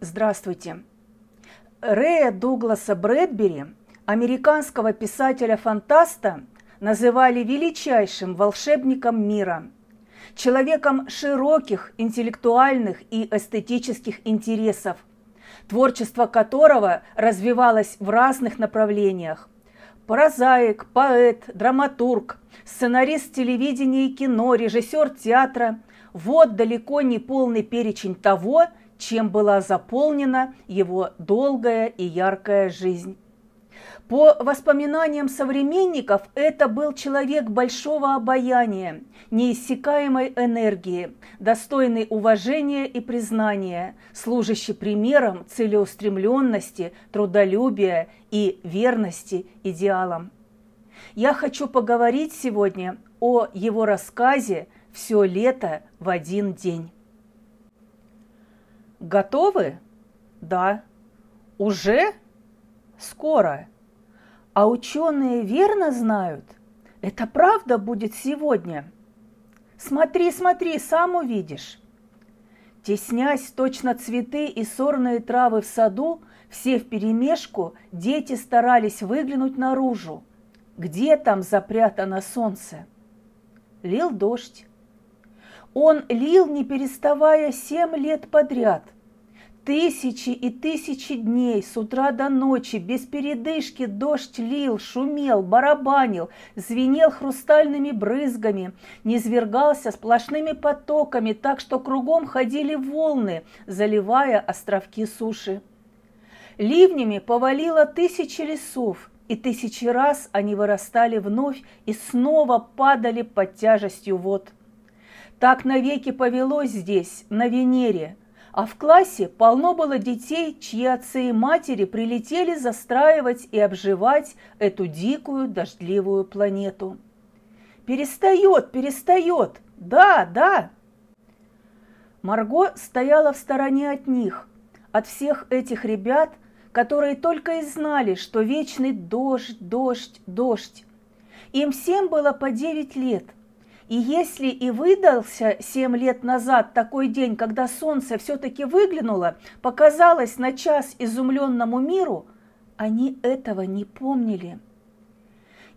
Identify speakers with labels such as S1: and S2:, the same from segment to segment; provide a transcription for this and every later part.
S1: Здравствуйте. Рэя Дугласа Брэдбери, американского писателя-фантаста, называли величайшим волшебником мира, человеком широких интеллектуальных и эстетических интересов, творчество которого развивалось в разных направлениях. Прозаик, поэт, драматург, сценарист телевидения и кино, режиссер театра – вот далеко не полный перечень того, чем была заполнена его долгая и яркая жизнь. По воспоминаниям современников, это был человек большого обаяния, неиссякаемой энергии, достойный уважения и признания, служащий примером целеустремленности, трудолюбия и верности идеалам. Я хочу поговорить сегодня о его рассказе «Все лето в один день». Готовы? Да. Уже? Скоро. А ученые верно знают? Это правда будет сегодня? Смотри, смотри, сам увидишь. Теснясь точно цветы и сорные травы в саду, все вперемешку дети старались выглянуть наружу. Где там запрятано солнце? Лил дождь. Он лил, не переставая, семь лет подряд. Тысячи и тысячи дней с утра до ночи без передышки дождь лил, шумел, барабанил, звенел хрустальными брызгами, низвергался сплошными потоками, так что кругом ходили волны, заливая островки суши. Ливнями повалило тысячи лесов, и тысячи раз они вырастали вновь и снова падали под тяжестью вод. Так навеки повелось здесь, на Венере – а в классе полно было детей, чьи отцы и матери прилетели застраивать и обживать эту дикую дождливую планету. «Перестает, перестает! Да, да!» Марго стояла в стороне от них, от всех этих ребят, которые только и знали, что вечный дождь, дождь, дождь. Им всем было по девять лет – и если и выдался семь лет назад такой день, когда солнце все-таки выглянуло, показалось на час изумленному миру, они этого не помнили.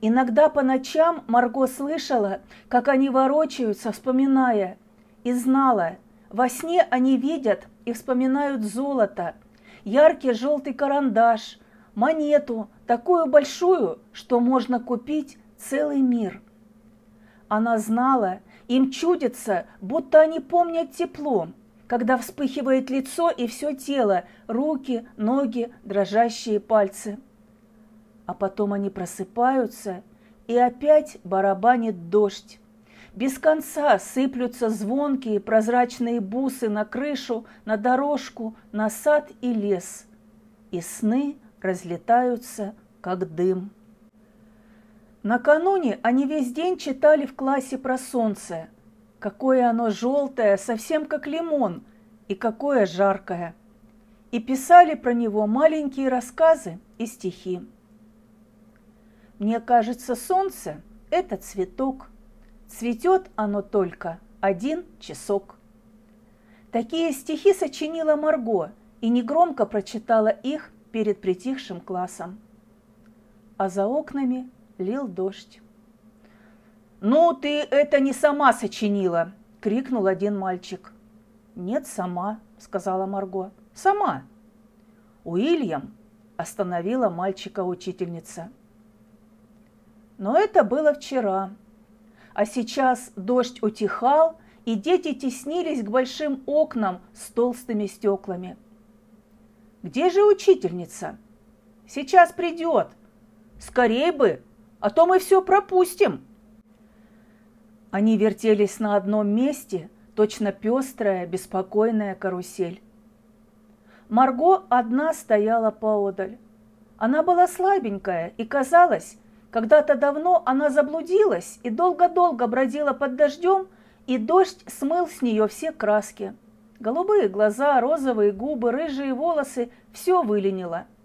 S1: Иногда по ночам Марго слышала, как они ворочаются, вспоминая, и знала, во сне они видят и вспоминают золото, яркий желтый карандаш, монету, такую большую, что можно купить целый мир – она знала, им чудится, будто они помнят тепло, когда вспыхивает лицо и все тело, руки, ноги, дрожащие пальцы. А потом они просыпаются, и опять барабанит дождь. Без конца сыплются звонкие прозрачные бусы на крышу, на дорожку, на сад и лес. И сны разлетаются, как дым. Накануне они весь день читали в классе про солнце. Какое оно желтое, совсем как лимон, и какое жаркое. И писали про него маленькие рассказы и стихи. Мне кажется, солнце – это цветок. Цветет оно только один часок. Такие стихи сочинила Марго и негромко прочитала их перед притихшим классом. А за окнами лил дождь. «Ну, ты это не сама сочинила!» – крикнул один мальчик. «Нет, сама», – сказала Марго. «Сама». «Уильям!» – остановила мальчика учительница. Но это было вчера. А сейчас дождь утихал, и дети теснились к большим окнам с толстыми стеклами. «Где же учительница?» «Сейчас придет!» «Скорей бы!» А то мы все пропустим. Они вертелись на одном месте, точно пестрая, беспокойная карусель. Марго одна стояла поодаль. Она была слабенькая, и казалось, когда-то давно она заблудилась и долго-долго бродила под дождем, и дождь смыл с нее все краски. Голубые глаза, розовые губы, рыжие волосы – все выленило –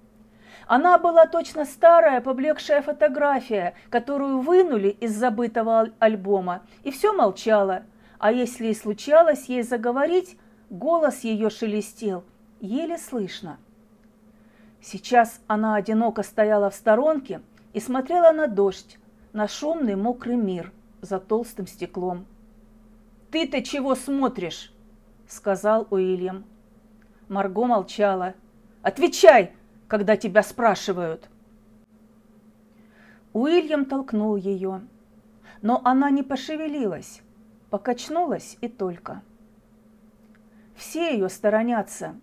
S1: она была точно старая, поблекшая фотография, которую вынули из забытого альбома, и все молчала. А если и случалось ей заговорить, голос ее шелестел, еле слышно. Сейчас она одиноко стояла в сторонке и смотрела на дождь, на шумный мокрый мир за толстым стеклом. «Ты-то чего смотришь?» – сказал Уильям. Марго молчала. «Отвечай, когда тебя спрашивают!» Уильям толкнул ее, но она не пошевелилась, покачнулась и только. Все ее сторонятся,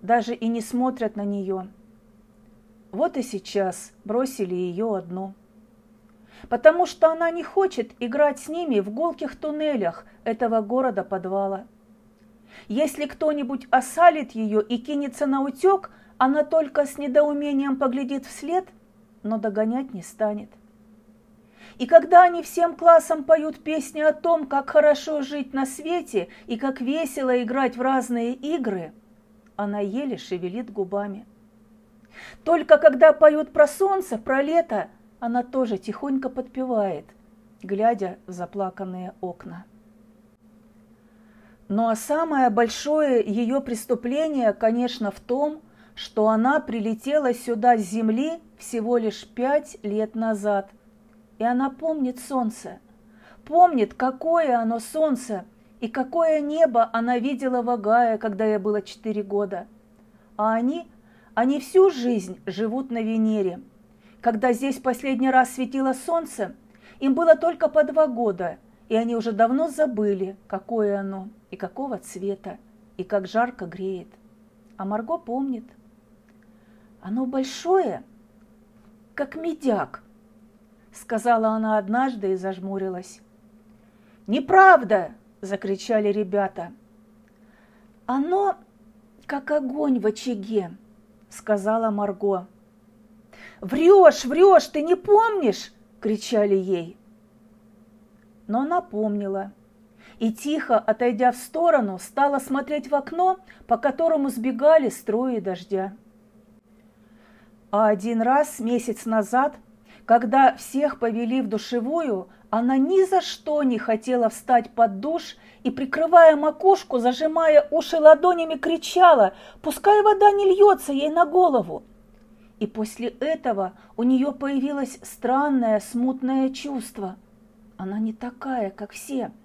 S1: даже и не смотрят на нее. Вот и сейчас бросили ее одну. Потому что она не хочет играть с ними в голких туннелях этого города-подвала. Если кто-нибудь осалит ее и кинется на утек, она только с недоумением поглядит вслед, но догонять не станет. И когда они всем классом поют песни о том, как хорошо жить на свете и как весело играть в разные игры, она еле шевелит губами. Только когда поют про солнце, про лето, она тоже тихонько подпевает, глядя в заплаканные окна. Ну а самое большое ее преступление, конечно, в том, что она прилетела сюда с Земли всего лишь пять лет назад. И она помнит солнце, помнит, какое оно солнце и какое небо она видела в Агае, когда ей было четыре года. А они, они всю жизнь живут на Венере. Когда здесь последний раз светило солнце, им было только по два года, и они уже давно забыли, какое оно и какого цвета, и как жарко греет. А Марго помнит. Оно большое, как медяк, сказала она однажды и зажмурилась. Неправда, закричали ребята. Оно как огонь в очаге, сказала Марго. Врешь, врешь, ты не помнишь, кричали ей. Но она помнила и тихо, отойдя в сторону, стала смотреть в окно, по которому сбегали струи дождя. А один раз, месяц назад, когда всех повели в душевую, она ни за что не хотела встать под душ и, прикрывая макушку, зажимая уши ладонями, кричала, пускай вода не льется ей на голову. И после этого у нее появилось странное смутное чувство. Она не такая, как все –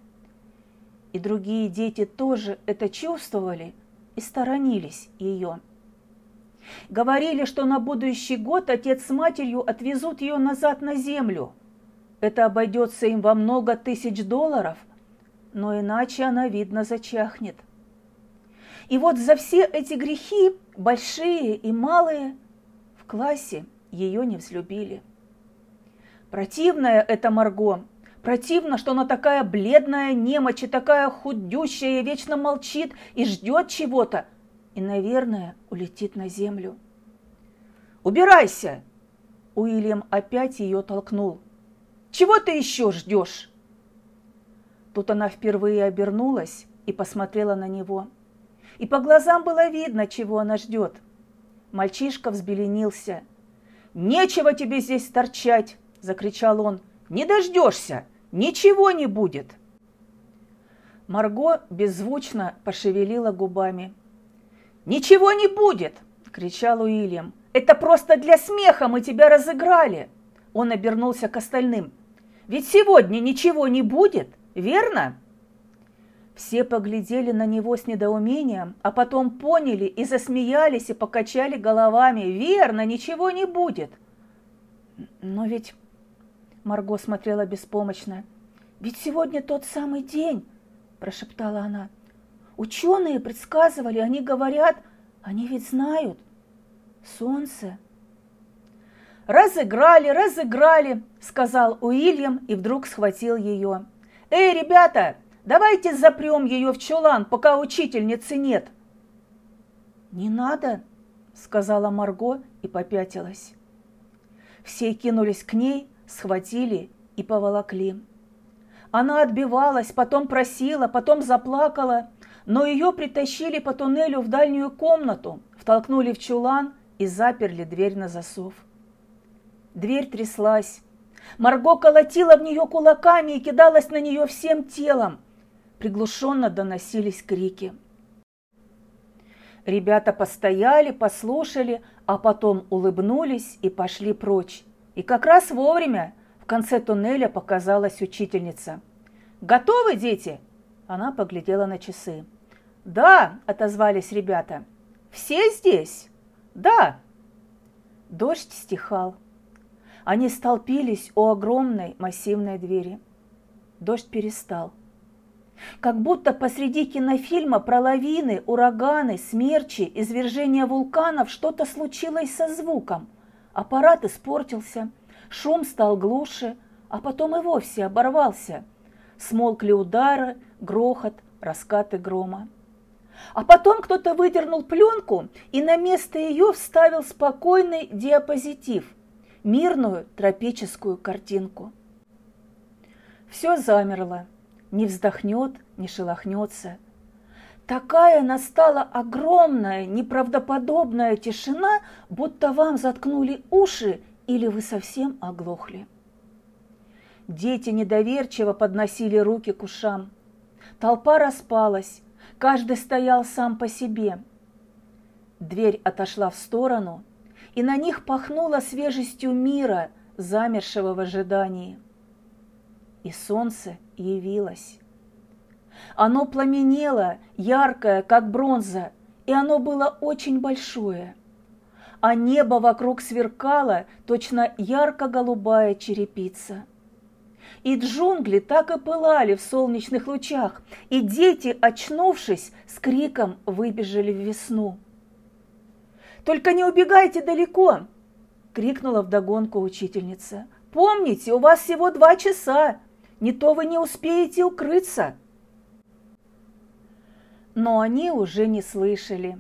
S1: и другие дети тоже это чувствовали и сторонились ее. Говорили, что на будущий год отец с матерью отвезут ее назад на землю. Это обойдется им во много тысяч долларов, но иначе она, видно, зачахнет. И вот за все эти грехи, большие и малые, в классе ее не взлюбили. Противная эта Марго – Противно, что она такая бледная немочь и такая худющая, вечно молчит и ждет чего-то. И, наверное, улетит на землю. «Убирайся!» Уильям опять ее толкнул. «Чего ты еще ждешь?» Тут она впервые обернулась и посмотрела на него. И по глазам было видно, чего она ждет. Мальчишка взбеленился. «Нечего тебе здесь торчать!» – закричал он. Не дождешься, ничего не будет. Марго беззвучно пошевелила губами. «Ничего не будет!» – кричал Уильям. «Это просто для смеха мы тебя разыграли!» Он обернулся к остальным. «Ведь сегодня ничего не будет, верно?» Все поглядели на него с недоумением, а потом поняли и засмеялись и покачали головами. «Верно, ничего не будет!» «Но ведь Марго смотрела беспомощно. «Ведь сегодня тот самый день!» – прошептала она. «Ученые предсказывали, они говорят, они ведь знают. Солнце!» «Разыграли, разыграли!» – сказал Уильям и вдруг схватил ее. «Эй, ребята, давайте запрем ее в чулан, пока учительницы нет!» «Не надо!» – сказала Марго и попятилась. Все кинулись к ней, схватили и поволокли. Она отбивалась, потом просила, потом заплакала, но ее притащили по туннелю в дальнюю комнату, втолкнули в чулан и заперли дверь на засов. Дверь тряслась. Марго колотила в нее кулаками и кидалась на нее всем телом. Приглушенно доносились крики. Ребята постояли, послушали, а потом улыбнулись и пошли прочь. И как раз вовремя в конце туннеля показалась учительница. «Готовы, дети?» Она поглядела на часы. «Да», – отозвались ребята. «Все здесь?» «Да». Дождь стихал. Они столпились у огромной массивной двери. Дождь перестал. Как будто посреди кинофильма про лавины, ураганы, смерчи, извержения вулканов что-то случилось со звуком. Аппарат испортился, шум стал глуше, а потом и вовсе оборвался. Смолкли удары, грохот, раскаты грома. А потом кто-то выдернул пленку и на место ее вставил спокойный диапозитив, мирную тропическую картинку. Все замерло, не вздохнет, не шелохнется. Такая настала огромная, неправдоподобная тишина, будто вам заткнули уши или вы совсем оглохли. Дети недоверчиво подносили руки к ушам. Толпа распалась, каждый стоял сам по себе. Дверь отошла в сторону, и на них пахнуло свежестью мира, замершего в ожидании – и солнце явилось. Оно пламенело, яркое, как бронза, и оно было очень большое. А небо вокруг сверкало, точно ярко-голубая черепица. И джунгли так и пылали в солнечных лучах, и дети, очнувшись, с криком выбежали в весну. «Только не убегайте далеко!» – крикнула вдогонку учительница. «Помните, у вас всего два часа, не то вы не успеете укрыться. Но они уже не слышали.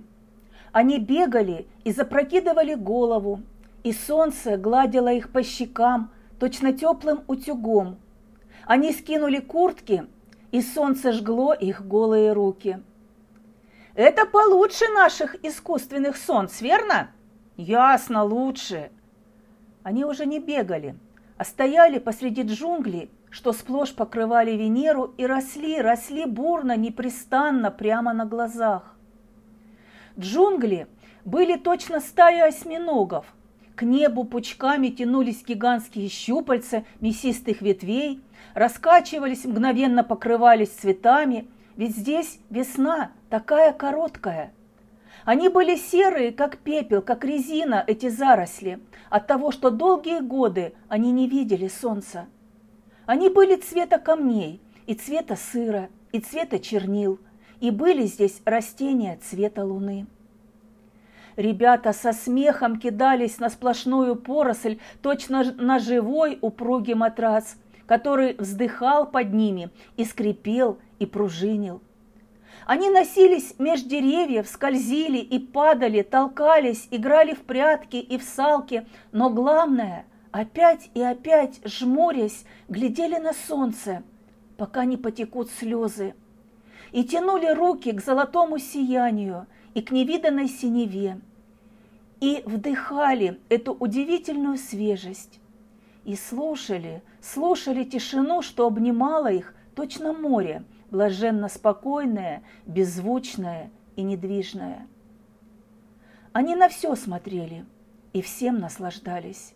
S1: Они бегали и запрокидывали голову, и солнце гладило их по щекам точно теплым утюгом. Они скинули куртки, и солнце жгло их голые руки. «Это получше наших искусственных солнц, верно?» «Ясно, лучше!» Они уже не бегали, а стояли посреди джунглей что сплошь покрывали Венеру и росли, росли бурно, непрестанно, прямо на глазах. Джунгли были точно стая осьминогов. К небу пучками тянулись гигантские щупальца мясистых ветвей, раскачивались, мгновенно покрывались цветами, ведь здесь весна такая короткая. Они были серые, как пепел, как резина, эти заросли, от того, что долгие годы они не видели солнца. Они были цвета камней, и цвета сыра, и цвета чернил, и были здесь растения цвета луны. Ребята со смехом кидались на сплошную поросль, точно на живой упругий матрас, который вздыхал под ними и скрипел, и пружинил. Они носились меж деревьев, скользили и падали, толкались, играли в прятки и в салки, но главное – опять и опять, жмурясь, глядели на солнце, пока не потекут слезы, и тянули руки к золотому сиянию и к невиданной синеве, и вдыхали эту удивительную свежесть, и слушали, слушали тишину, что обнимала их, точно море, блаженно спокойное, беззвучное и недвижное. Они на все смотрели и всем наслаждались.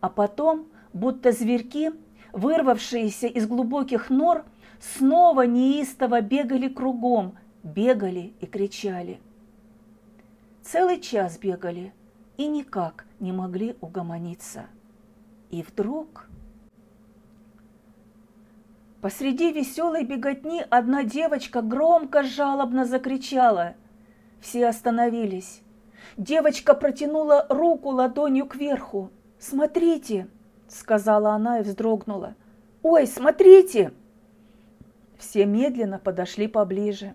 S1: А потом, будто зверьки, вырвавшиеся из глубоких нор, снова неистово бегали кругом, бегали и кричали. Целый час бегали и никак не могли угомониться. И вдруг... Посреди веселой беготни одна девочка громко жалобно закричала. Все остановились. Девочка протянула руку ладонью кверху. «Смотрите!» – сказала она и вздрогнула. «Ой, смотрите!» Все медленно подошли поближе.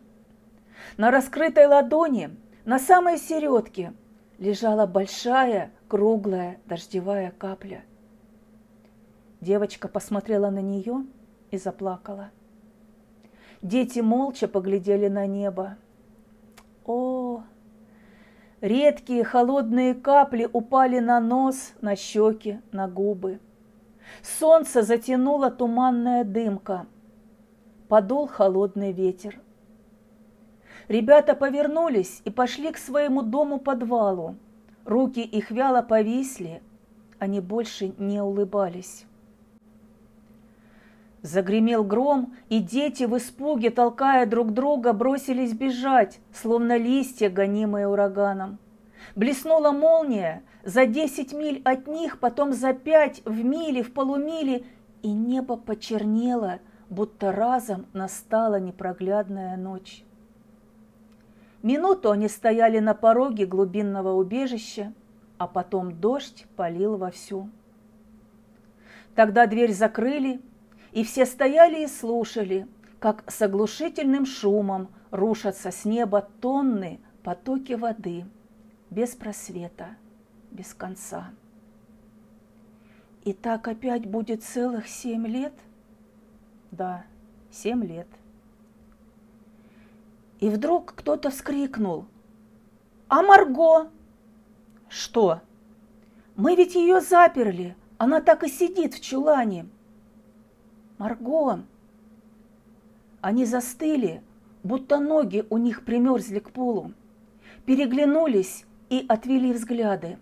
S1: На раскрытой ладони, на самой середке, лежала большая круглая дождевая капля. Девочка посмотрела на нее и заплакала. Дети молча поглядели на небо. О, Редкие холодные капли упали на нос, на щеки, на губы. Солнце затянуло туманная дымка. Подул холодный ветер. Ребята повернулись и пошли к своему дому-подвалу. Руки их вяло повисли, они больше не улыбались. Загремел гром, и дети в испуге, толкая друг друга, бросились бежать, словно листья, гонимые ураганом. Блеснула молния, за десять миль от них, потом за пять, в миле, в полумиле, и небо почернело, будто разом настала непроглядная ночь. Минуту они стояли на пороге глубинного убежища, а потом дождь полил вовсю. Тогда дверь закрыли, и все стояли и слушали, как с оглушительным шумом рушатся с неба тонны потоки воды, без просвета, без конца. И так опять будет целых семь лет? Да, семь лет. И вдруг кто-то вскрикнул. «А Марго?» «Что?» «Мы ведь ее заперли, она так и сидит в чулане». «Марго!» Они застыли, будто ноги у них примерзли к полу, переглянулись и отвели взгляды.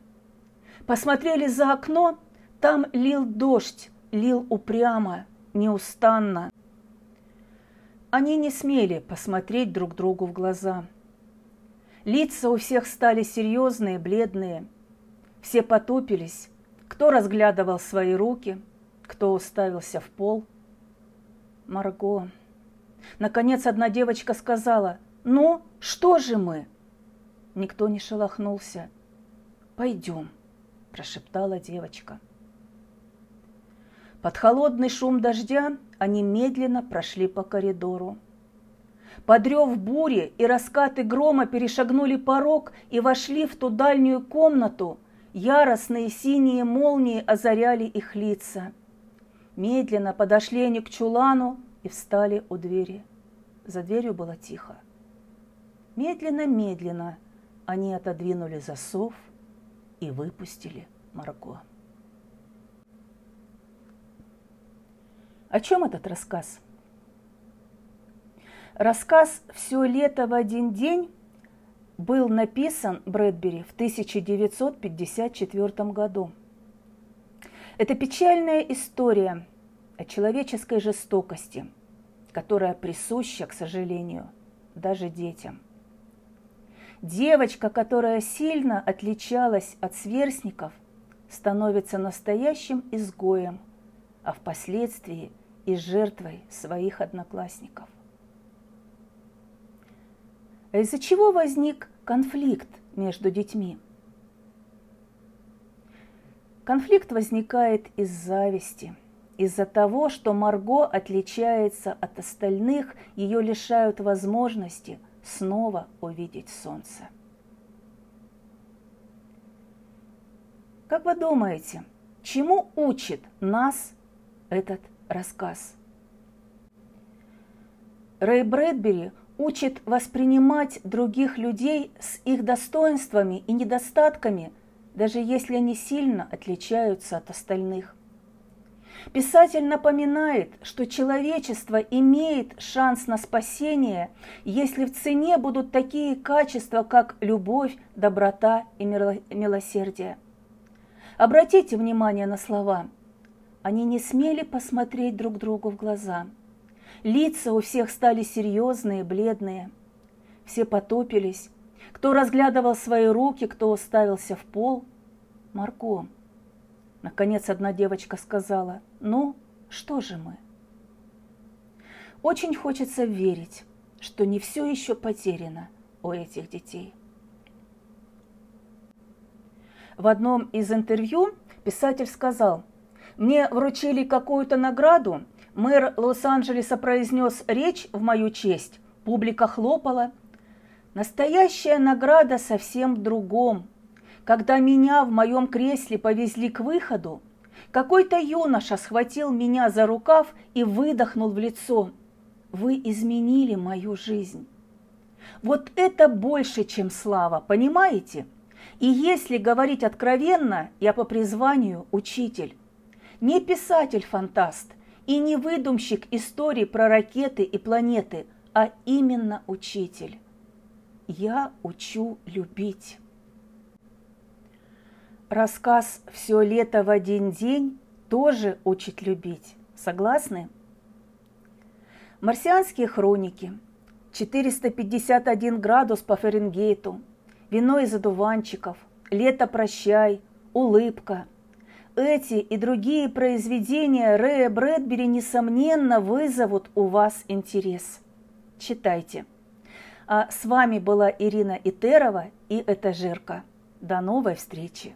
S1: Посмотрели за окно, там лил дождь, лил упрямо, неустанно. Они не смели посмотреть друг другу в глаза. Лица у всех стали серьезные, бледные. Все потупились, кто разглядывал свои руки, кто уставился в пол – Марго. Наконец одна девочка сказала, «Ну, что же мы?» Никто не шелохнулся. «Пойдем», – прошептала девочка. Под холодный шум дождя они медленно прошли по коридору. Подрев бури и раскаты грома перешагнули порог и вошли в ту дальнюю комнату. Яростные синие молнии озаряли их лица – Медленно подошли они к чулану и встали у двери. За дверью было тихо. Медленно-медленно они отодвинули засов и выпустили Марго. О чем этот рассказ? Рассказ «Все лето в один день» был написан Брэдбери в 1954 году – это печальная история о человеческой жестокости, которая присуща, к сожалению, даже детям. Девочка, которая сильно отличалась от сверстников, становится настоящим изгоем, а впоследствии и жертвой своих одноклассников. А из-за чего возник конфликт между детьми? Конфликт возникает из зависти, из-за того, что Марго отличается от остальных, ее лишают возможности снова увидеть солнце. Как вы думаете, чему учит нас этот рассказ? Рэй Брэдбери учит воспринимать других людей с их достоинствами и недостатками – даже если они сильно отличаются от остальных. Писатель напоминает, что человечество имеет шанс на спасение, если в цене будут такие качества, как любовь, доброта и милосердие. Обратите внимание на слова. Они не смели посмотреть друг другу в глаза. Лица у всех стали серьезные, бледные. Все потопились, кто разглядывал свои руки, кто уставился в пол. Марго. Наконец одна девочка сказала, ну, что же мы? Очень хочется верить, что не все еще потеряно у этих детей. В одном из интервью писатель сказал, мне вручили какую-то награду, мэр Лос-Анджелеса произнес речь в мою честь, публика хлопала, Настоящая награда совсем в другом. Когда меня в моем кресле повезли к выходу, какой-то юноша схватил меня за рукав и выдохнул в лицо. Вы изменили мою жизнь. Вот это больше, чем слава, понимаете? И если говорить откровенно, я по призванию учитель. Не писатель-фантаст и не выдумщик историй про ракеты и планеты, а именно учитель. «Я учу любить». Рассказ «Все лето в один день» тоже учит любить. Согласны? Марсианские хроники. 451 градус по Фаренгейту. Вино из одуванчиков. Лето прощай. Улыбка. Эти и другие произведения Рэя Брэдбери, несомненно, вызовут у вас интерес. Читайте. А с вами была Ирина Итерова и Этажерка. До новой встречи!